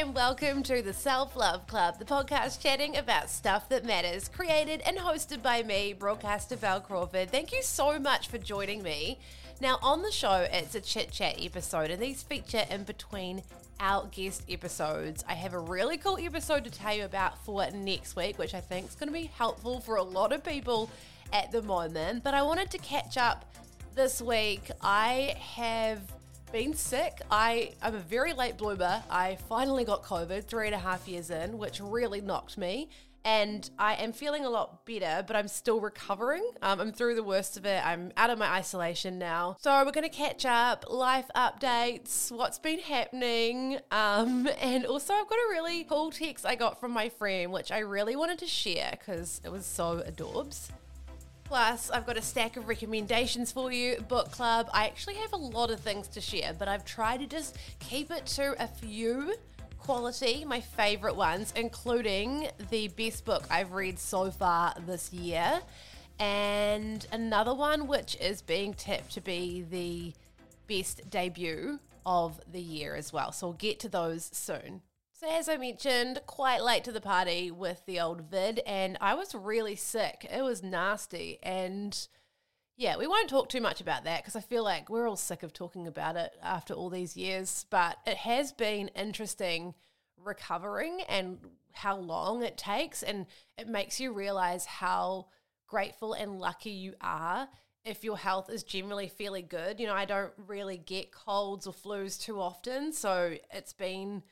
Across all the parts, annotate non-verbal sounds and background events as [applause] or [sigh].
and welcome to the Self Love Club, the podcast chatting about stuff that matters, created and hosted by me, broadcaster Bel Crawford. Thank you so much for joining me. Now, on the show, it's a chit chat episode, and these feature in between our guest episodes. I have a really cool episode to tell you about for next week, which I think is going to be helpful for a lot of people at the moment. But I wanted to catch up this week. I have been sick. I, I'm a very late bloomer. I finally got COVID three and a half years in, which really knocked me. And I am feeling a lot better, but I'm still recovering. Um, I'm through the worst of it. I'm out of my isolation now. So we're going to catch up, life updates, what's been happening. Um, and also, I've got a really cool text I got from my friend, which I really wanted to share because it was so adorbs. Plus, I've got a stack of recommendations for you. Book club. I actually have a lot of things to share, but I've tried to just keep it to a few quality, my favorite ones, including the best book I've read so far this year, and another one which is being tipped to be the best debut of the year as well. So we'll get to those soon. So, as I mentioned, quite late to the party with the old vid, and I was really sick. It was nasty. And yeah, we won't talk too much about that because I feel like we're all sick of talking about it after all these years. But it has been interesting recovering and how long it takes. And it makes you realize how grateful and lucky you are if your health is generally fairly good. You know, I don't really get colds or flus too often. So it's been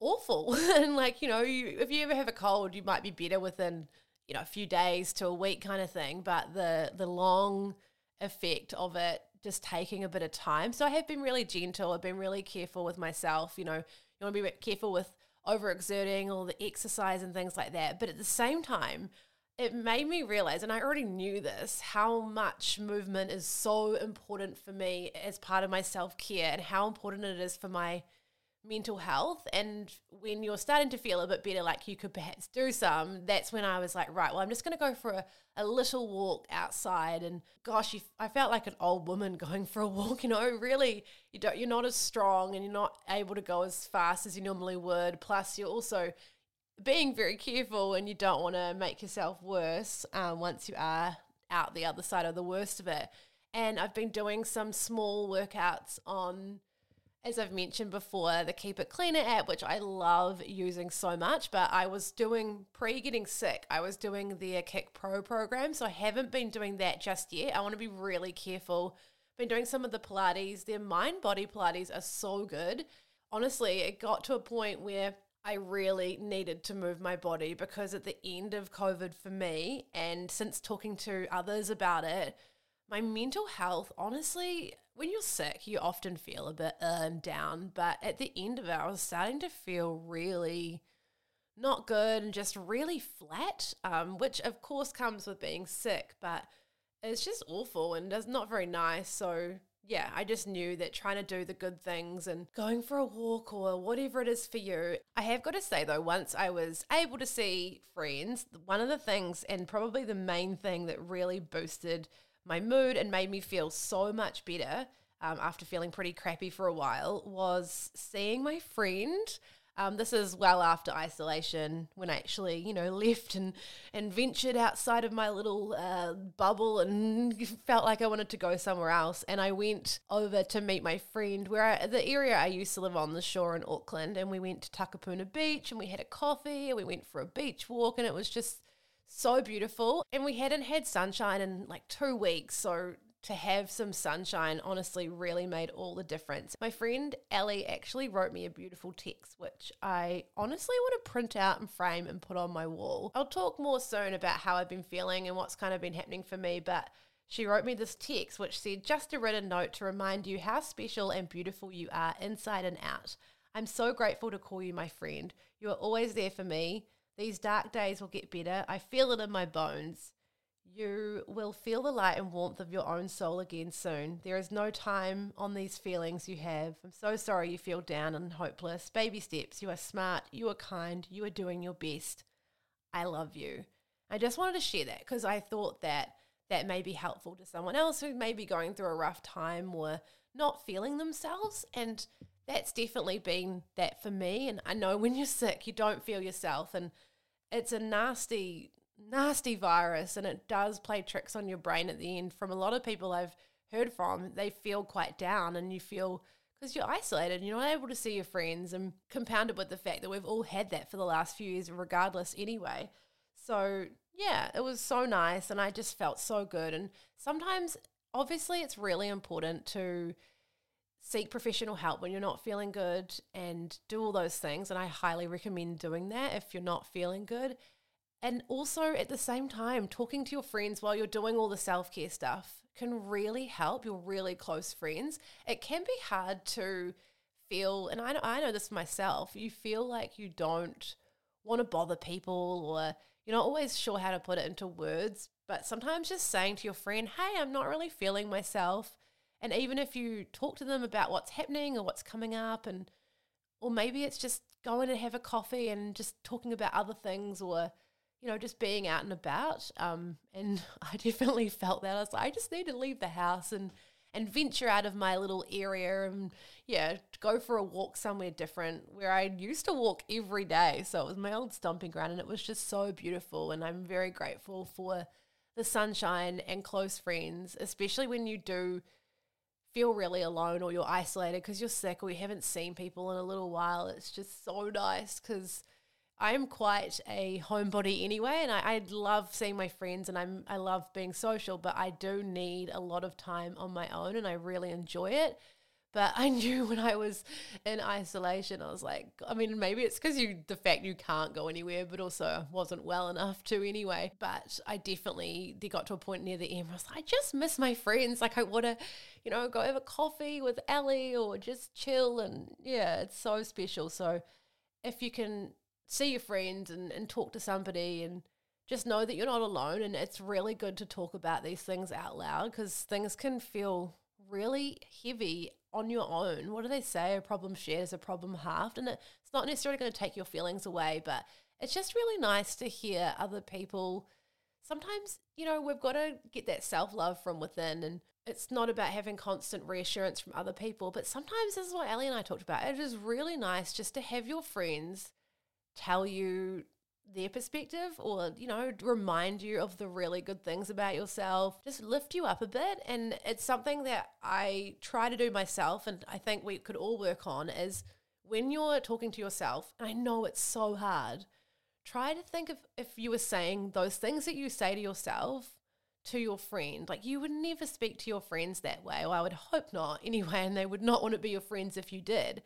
awful. [laughs] and like, you know, you, if you ever have a cold, you might be better within, you know, a few days to a week kind of thing. But the the long effect of it just taking a bit of time. So I have been really gentle. I've been really careful with myself. You know, you want to be careful with overexerting all the exercise and things like that. But at the same time, it made me realize, and I already knew this, how much movement is so important for me as part of my self care and how important it is for my mental health and when you're starting to feel a bit better like you could perhaps do some that's when i was like right well i'm just going to go for a, a little walk outside. And gosh you, i felt like an old woman [laughs] going for a walk you know really you don't you're not as strong and you're not able to go as fast as you normally would. Plus you're also being very careful and you don't want to make yourself worse um, once you are out the other side of the worst of it. And i've been doing some small workouts on as I've mentioned before, the Keep It Cleaner app, which I love using so much, but I was doing pre getting sick, I was doing the Kick Pro program. So I haven't been doing that just yet. I want to be really careful. Been doing some of the Pilates. Their mind body Pilates are so good. Honestly, it got to a point where I really needed to move my body because at the end of COVID for me, and since talking to others about it, my mental health, honestly, when you're sick, you often feel a bit uh, down. But at the end of it, I was starting to feel really not good and just really flat, um, which of course comes with being sick, but it's just awful and it's not very nice. So, yeah, I just knew that trying to do the good things and going for a walk or whatever it is for you. I have got to say though, once I was able to see friends, one of the things and probably the main thing that really boosted my mood and made me feel so much better um, after feeling pretty crappy for a while was seeing my friend. Um, this is well after isolation when I actually, you know, left and, and ventured outside of my little uh, bubble and [laughs] felt like I wanted to go somewhere else. And I went over to meet my friend where I, the area I used to live on, the shore in Auckland. And we went to Takapuna Beach and we had a coffee and we went for a beach walk. And it was just so beautiful. And we hadn't had sunshine in like two weeks. So to have some sunshine honestly really made all the difference. My friend Ellie actually wrote me a beautiful text, which I honestly want to print out and frame and put on my wall. I'll talk more soon about how I've been feeling and what's kind of been happening for me, but She wrote me this text which said, Just a written note to remind you how special and beautiful you are inside and out. I'm so grateful to call you my friend. You are always there for me. These dark days will get better. I feel it in my bones. You will feel the light and warmth of your own soul again soon. There is no time on these feelings you have. I'm so sorry you feel down and hopeless. Baby steps. You are smart. You are kind. You are doing your best. I love you. I just wanted to share that because I thought that that may be helpful to someone else who may be going through a rough time or not feeling themselves. And that's definitely been that for me. And I know when you're sick, you don't feel yourself. And it's a nasty nasty virus and it does play tricks on your brain at the end. From a lot of people I've heard from, they feel quite down and you feel because you're isolated and you're not able to see your friends and compounded with the fact that we've all had that for the last few years regardless anyway. So yeah, it was so nice and I just felt so good. And sometimes obviously it's really important to seek professional help when you're not feeling good and do all those things. And I highly recommend doing that if you're not feeling good. And also at the same time, talking to your friends while you're doing all the self care stuff can really help your really close friends. It can be hard to feel, and I know, I know this myself, you feel like you don't want to bother people or you're not always sure how to put it into words. But sometimes just saying to your friend, hey, I'm not really feeling myself. And even if you talk to them about what's happening or what's coming up, and or maybe it's just going to have a coffee and just talking about other things or you know, just being out and about. Um, and [laughs] I definitely felt that. I was like, I just need to leave the house and and venture out of my little area and yeah, go for a walk somewhere different where I used to walk every day. So it was my old stomping ground and it was just so beautiful and I'm very grateful for the sunshine and close friends, especially when you do feel really alone or you're isolated because you're sick or you haven't seen people in a little while. It's just so nice because I'm quite a homebody anyway, and I, I love seeing my friends and I'm I love being social, but I do need a lot of time on my own, and I really enjoy it. But I knew when I was in isolation, I was like, I mean, maybe it's because you the fact you can't go anywhere, but also wasn't well enough to anyway. But I definitely they got to a point near the end. I was like, I just miss my friends. Like I want to, you know, go have a coffee with Ellie or just chill, and yeah, it's so special. So if you can see your friends and, and talk to somebody and just know that you're not alone. And it's really good to talk about these things out loud because things can feel really heavy on your own. What do they say? A problem shared is a problem halved. And it's not necessarily going to take your feelings away, but it's just really nice to hear other people. Sometimes, you know, we've got to get that self love from within. And it's not about having constant reassurance from other people, but sometimes this is what Ellie and I talked about. It is really nice just to have your friends tell you their perspective or you know remind you of the really good things about yourself just lift you up a bit. And it's something that i try to do myself and i think we could all work on is when you're talking to yourself and i know it's so hard try to think of if you were saying those things that you say to yourself to your friend. Like you would never speak to your friends that way or i would hope not anyway and they would not want to be your friends if you did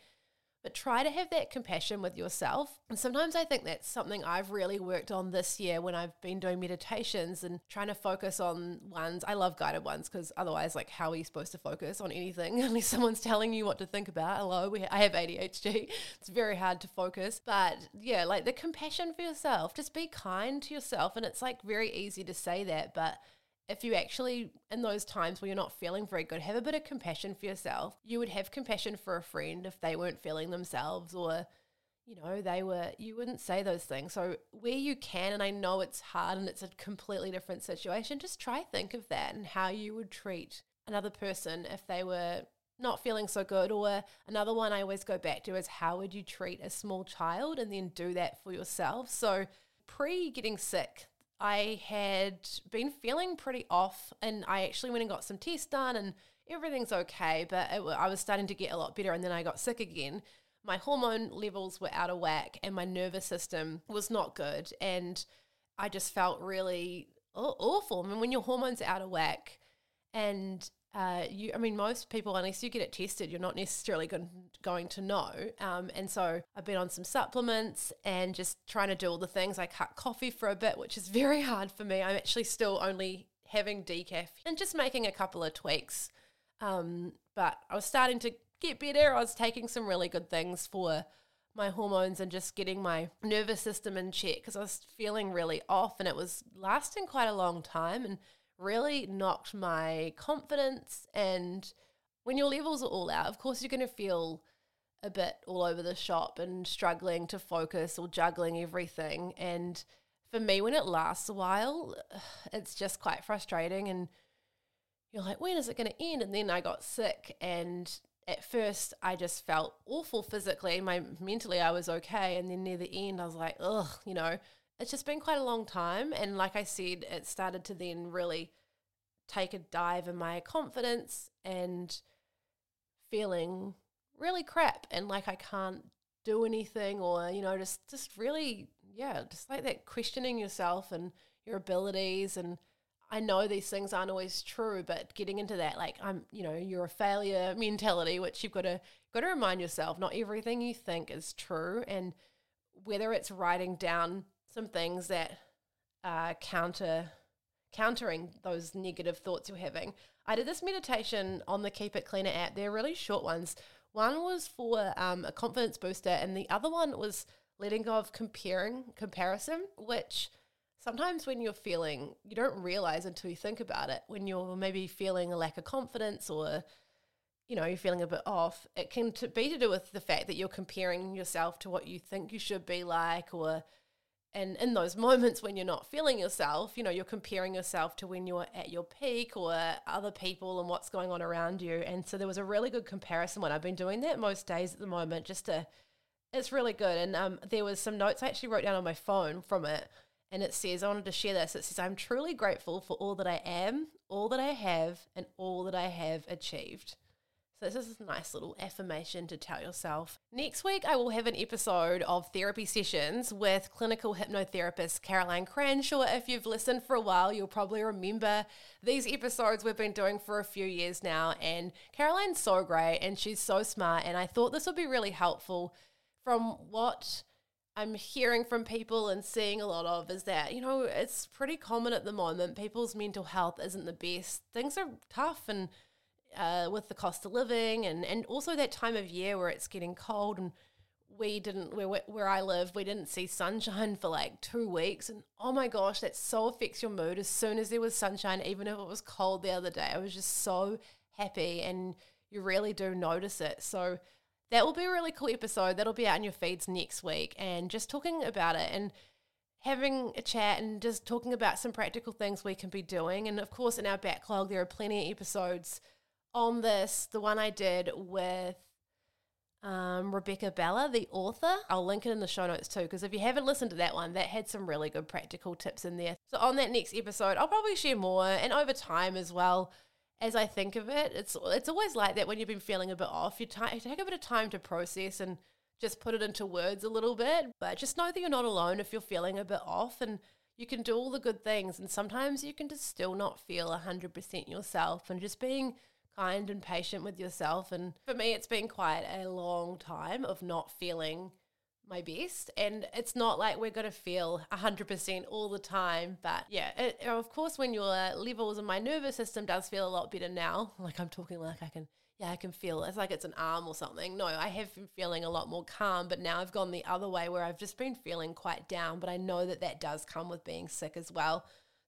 but try to have that compassion with yourself. And sometimes I think that's something I've really worked on this year when I've been doing meditations and trying to focus on ones. I love guided ones because otherwise, like, how are you supposed to focus on anything [laughs] unless someone's telling you what to think about? Hello, we, I have ADHD. [laughs] It's very hard to focus. But yeah, like the compassion for yourself, just be kind to yourself. And it's like very easy to say that, but if you actually, in those times where you're not feeling very good, have a bit of compassion for yourself. You would have compassion for a friend if they weren't feeling themselves or, you know, they were, you wouldn't say those things. So, where you can, and I know it's hard and it's a completely different situation, just try think of that and how you would treat another person if they were not feeling so good. Or another one I always go back to is how would you treat a small child and then do that for yourself? So, pre getting sick, I had been feeling pretty off, and I actually went and got some tests done, and everything's okay. But it, I was starting to get a lot better, and then I got sick again. My hormone levels were out of whack, and my nervous system was not good, and I just felt really awful. I mean, when your hormones are out of whack, and uh, you, I mean, most people, unless you get it tested, you're not necessarily going, going to know. Um, and so I've been on some supplements and just trying to do all the things. I cut coffee for a bit, which is [laughs] very hard for me. I'm actually still only having decaf and just making a couple of tweaks. Um, but I was starting to get better. I was taking some really good things for my hormones and just getting my nervous system in check because I was feeling really off and it was lasting quite a long time and really knocked my confidence. And when your levels are all out, of course, you're going to feel a bit all over the shop and struggling to focus or juggling everything. And for me, when it lasts a while, [sighs] it's just quite frustrating. And you're like, when is it going to end? And then I got sick and at first I just felt awful physically. My mentally I was okay, and then near the end I was like, ugh, you know, it's just been quite a long time. And like I said, it started to then really take a dive in my confidence and feeling really crap and like I can't do anything or you know just just really yeah just like that questioning yourself and your abilities and I know these things aren't always true, but getting into that, like I'm, you know, you're a failure mentality, which you've got to got to remind yourself, not everything you think is true, and whether it's writing down some things that are counter countering those negative thoughts you're having. I did this meditation on the Keep It Cleaner app. They're really short ones. One was for um, a confidence booster, and the other one was letting go of comparing comparison, which sometimes when you're feeling, you don't realize until you think about it, when you're maybe feeling a lack of confidence or, you know, you're feeling a bit off, it can to be to do with the fact that you're comparing yourself to what you think you should be like or, and in those moments when you're not feeling yourself, you know, you're comparing yourself to when you're at your peak or other people and what's going on around you. And so there was a really good comparison one. I've been doing that most days at the moment just to, it's really good. And um, there was some notes I actually wrote down on my phone from it and it says, I wanted to share this. It says, I'm truly grateful for all that I am, all that I have, and all that I have achieved. So, this is a nice little affirmation to tell yourself. Next week, I will have an episode of therapy sessions with clinical hypnotherapist Caroline Cranshaw. If you've listened for a while, you'll probably remember these episodes we've been doing for a few years now. And Caroline's so great and she's so smart. And I thought this would be really helpful from what I'm hearing from people and seeing a lot of is that, you know, it's pretty common at the moment. People's mental health isn't the best. Things are tough and uh, with the cost of living and, and also that time of year where it's getting cold and we didn't where where I live we didn't see sunshine for like 2 weeks and oh my gosh that so affects your mood as soon as there was sunshine even if it was cold the other day I was just so happy and you really do notice it so that will be a really cool episode. That'll be out in your feeds next week and just talking about it and having a chat and just talking about some practical things we can be doing. And of course, in our backlog, there are plenty of episodes on this. The one I did with um, Rebecca Bella, the author. I'll link it in the show notes too, because if you haven't listened to that one, that had some really good practical tips in there. So, on that next episode, I'll probably share more and over time as well as I think of it, it's it's always like that when you've been feeling a bit off. You, t- you take a bit of time to process and just put it into words a little bit. But just know that you're not alone if you're feeling a bit off, and you can do all the good things. And sometimes you can just still not feel hundred percent yourself, and just being kind and patient with yourself. And for me, it's been quite a long time of not feeling my best. And it's not like we're going to feel 100% all the time. But yeah, it, of course, when your levels and my nervous system does feel a lot better now, [laughs] like I'm talking like I can, yeah, I can feel it's like it's an arm or something. No, I have been feeling a lot more calm, but now I've gone the other way where I've just been feeling quite down. But I know that that does come with being sick as well.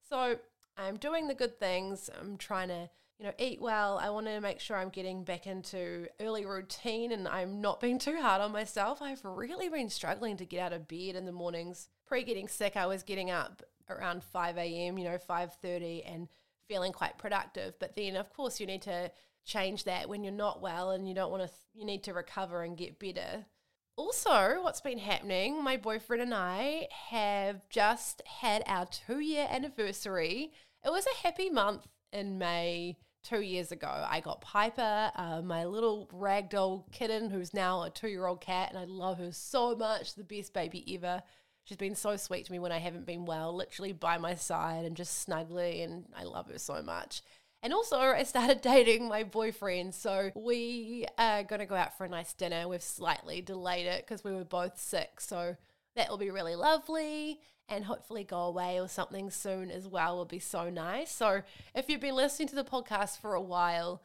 So I'm doing the good things. I'm trying to you know, eat well. I want to make sure I'm getting back into early routine and I'm not being too hard on myself. I've really been struggling to get out of bed in the mornings. Pre getting sick, I was getting up around 5 a.m., you know, 5.30 and feeling quite productive. But then, of course, you need to change that when you're not well and you don't want to, you need to recover and get better. Also, what's been happening, my boyfriend and I have just had our two year anniversary. It was a happy month in May two years ago. I got Piper, uh, my little ragdoll kitten, who's now a two year old cat, and I love her so much. The best baby ever. She's been so sweet to me when I haven't been well, literally by my side and just snuggly, and I love her so much. And also, I started [laughs] dating my boyfriend, so we are going to go out for a nice dinner. We've slightly delayed it because we were both sick, so that will be really lovely. And hopefully go away or something soon as well would be so nice. So if you've been listening to the podcast for a while,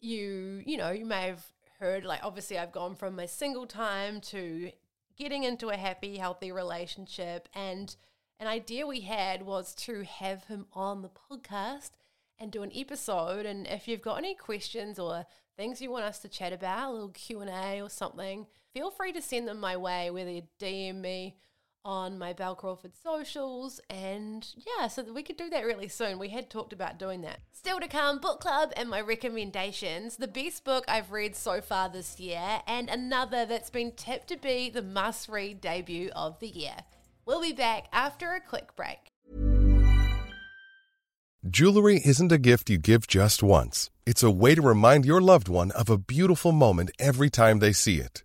you you know, you may have heard like obviously I've gone from my single time to getting into a happy, healthy relationship and an idea we had was to have him on the podcast and do an episode and if you've got any questions or things you want us to chat about, a little Q&A or something, feel free to send them my way whether you DM me on my Bel Crawford socials. And yeah, so we could do that really soon. We had talked about doing that. Still to come, book club and my recommendations. The best book I've read so far this year, and another that's been tipped to be the must read debut of the year. We'll be back after a quick break. Jewelry isn't a gift you give just once, it's a way to remind your loved one of a beautiful moment every time they see it.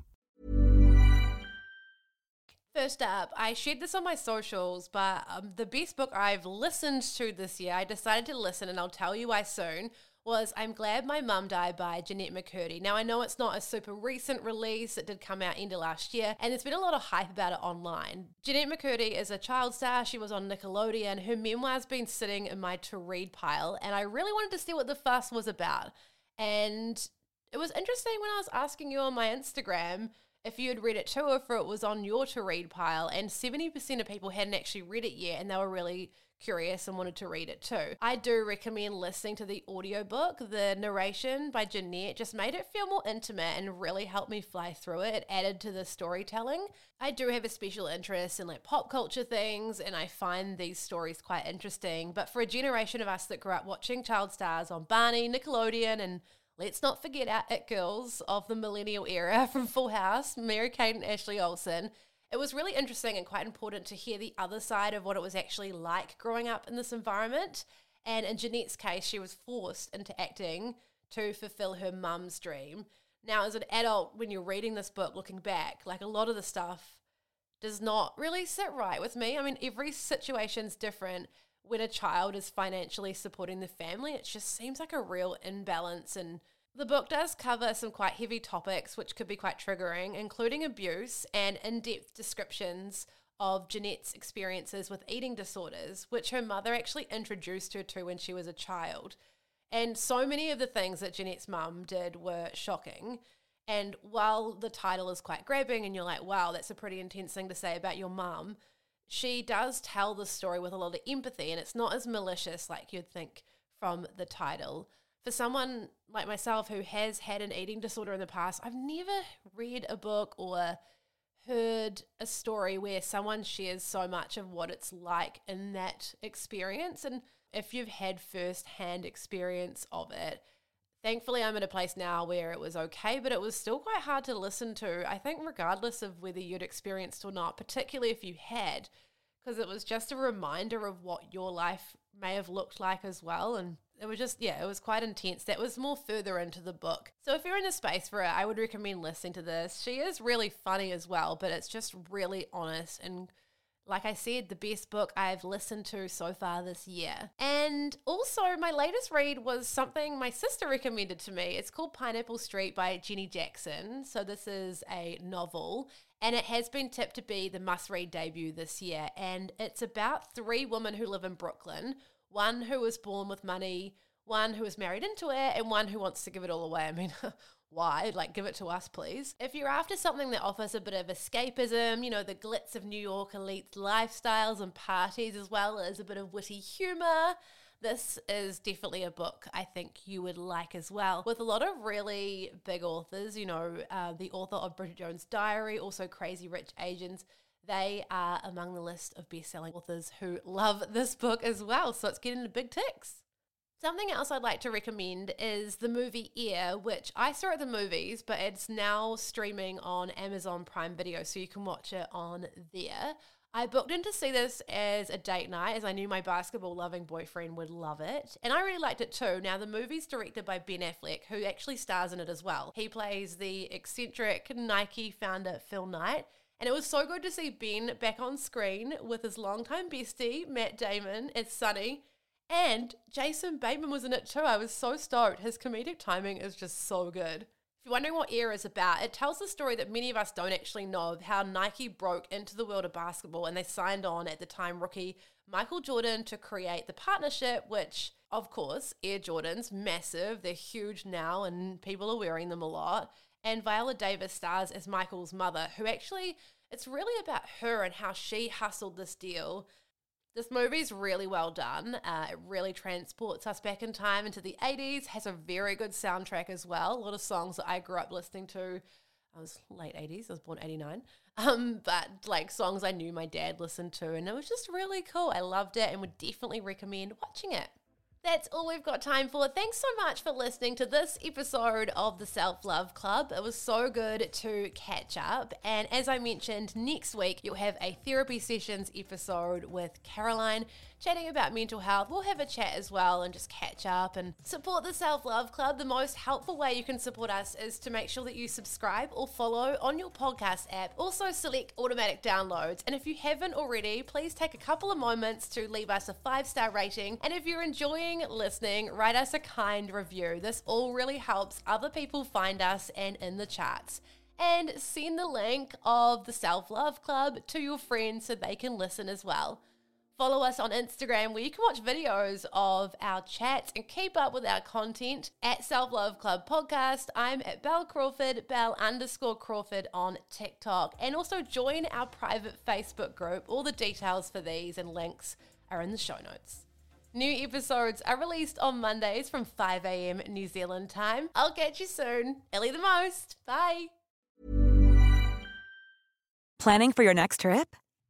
First up, I shared this on my socials, but um, the best book I've listened to this year, I decided to listen and I'll tell you why soon, was I'm Glad My Mum Died by Jennette McCurdy. Now, I know it's not a super recent release, it did come out end of last year, and there's been a lot of hype about it online. Jennette McCurdy is a child star, she was on Nickelodeon, her memoir's been sitting in my to read pile, and I really wanted to see what the fuss was about. And it was interesting when I was asking you on my Instagram if you had read it too, if it was on your to read pile. And 70% of people hadn't actually read it yet, and they were really curious and wanted to read it too. I do recommend listening to the audiobook. The narration by Jennette just made it feel more intimate and really helped me fly through it. It added to the storytelling. I do have a special interest in like pop culture things and I find these stories quite interesting. But for a generation of us that grew up watching child stars on Barney, Nickelodeon and Let's not forget our It Girls of the millennial era [laughs] from Full House, Mary Kate and Ashley Olsen. It was really interesting and quite important to hear the other side of what it was actually like growing up in this environment. And in Jennette's case, she was forced into acting to fulfill her mum's dream. Now, as an adult, when you're reading this book, looking back, like a lot of the stuff does not really sit right with me. I mean, every situation's different, when a child is financially supporting the family, it just seems like a real imbalance. And the book does cover some quite heavy topics, which could be quite triggering, including abuse and in depth descriptions of Jennette's experiences with eating disorders, which her mother actually introduced her to when she was a child. And so many of the things that Jennette's mum did were shocking. And while the title is quite grabbing and you're like, wow, that's a pretty intense thing to say about your mum, she does tell the story with a lot of empathy and it's not as malicious like you'd think from the title. For someone like myself who has had an eating disorder in the past, I've never read a book or heard a story where someone shares so much of what it's like in that experience. And if you've had first hand experience of it, thankfully I'm at a place now where it was okay, but it was still quite hard to listen to. I think, regardless of whether you'd experienced or not, particularly if you had, because it was just a reminder of what your life may have looked like as well. And it was just, yeah, it was quite intense. That was more further into the book. So if you're in the space for it, I would recommend listening to this. She is really funny as well, but it's just really honest and like I said, the best book I've listened to so far this year. And also, my latest read was something my sister recommended to me. It's called Pineapple Street by Jenny Jackson. So, this is a novel, and it has been tipped to be the must read debut this year. And it's about three women who live in Brooklyn one who was born with money, one who is married into it, and one who wants to give it all away. I mean, [laughs] why? Like, give it to us, please. If you're after something that offers a bit of escapism, you know, the glitz of New York elite lifestyles and parties, as well as a bit of witty humor, this is definitely a book I think you would like as well. With a lot of really big authors, you know, uh, the author of Bridget Jones' Diary, also Crazy Rich Asians. They are among the list of best selling authors who love this book as well. So it's getting the big ticks. Something else I'd like to recommend is the movie Air, which I saw at the movies, but it's now streaming on Amazon Prime Video, so you can watch it on there. I booked in to see this as a date night, as I knew my basketball loving boyfriend would love it. And I really liked it too. Now, the movie's directed by Ben Affleck, who actually stars in it as well. He plays the eccentric Nike founder, Phil Knight. And it was so good to see Ben back on screen with his longtime bestie, Matt Damon, as Sonny and Jason Bateman was in it too. I was so stoked. His comedic timing is just so good. If you're wondering what Air is about, it tells the story that many of us don't actually know of how Nike broke into the world of basketball and they signed on at the time rookie Michael Jordan to create the partnership, which, of course, Air Jordan's massive. They're huge now and people are wearing them a lot. And Viola Davis stars as Michael's mother, who actually, it's really about her and how she hustled this deal this movie's really well done. Uh, it really transports us back in time into the 80s, has a very good soundtrack as well. A lot of songs that I grew up listening to. I was late 80s, I was born 89. Um, but like songs I knew my dad listened to, and it was just really cool. I loved it and would definitely recommend watching it. That's all we've got time for. Thanks so much for listening to this episode of the Self Love Club. It was so good to catch up. And as I mentioned, next week you'll have a therapy sessions episode with Caroline chatting about mental health. We'll have a chat as well and just catch up and support the Self Love Club. The most helpful way you can support us is to make sure that you subscribe or follow on your podcast app. Also, select automatic downloads. And if you haven't already, please take a couple of moments to leave us a five star rating. And if you're enjoying listening, write us a kind review. This all really helps other people find us and in the charts and send the link of the Self Love Club to your friends so they can listen as well. Follow us on Instagram where you can watch videos of our chats and keep up with our content at Self Love Club Podcast. I'm at Bel Crawford, Bel underscore Crawford on TikTok. And also join our private Facebook group. All the details for these and links are in the show notes. New episodes are released on Mondays from 5 a.m. New Zealand time. I'll catch you soon. Ellie the most. Bye. Planning for your next trip?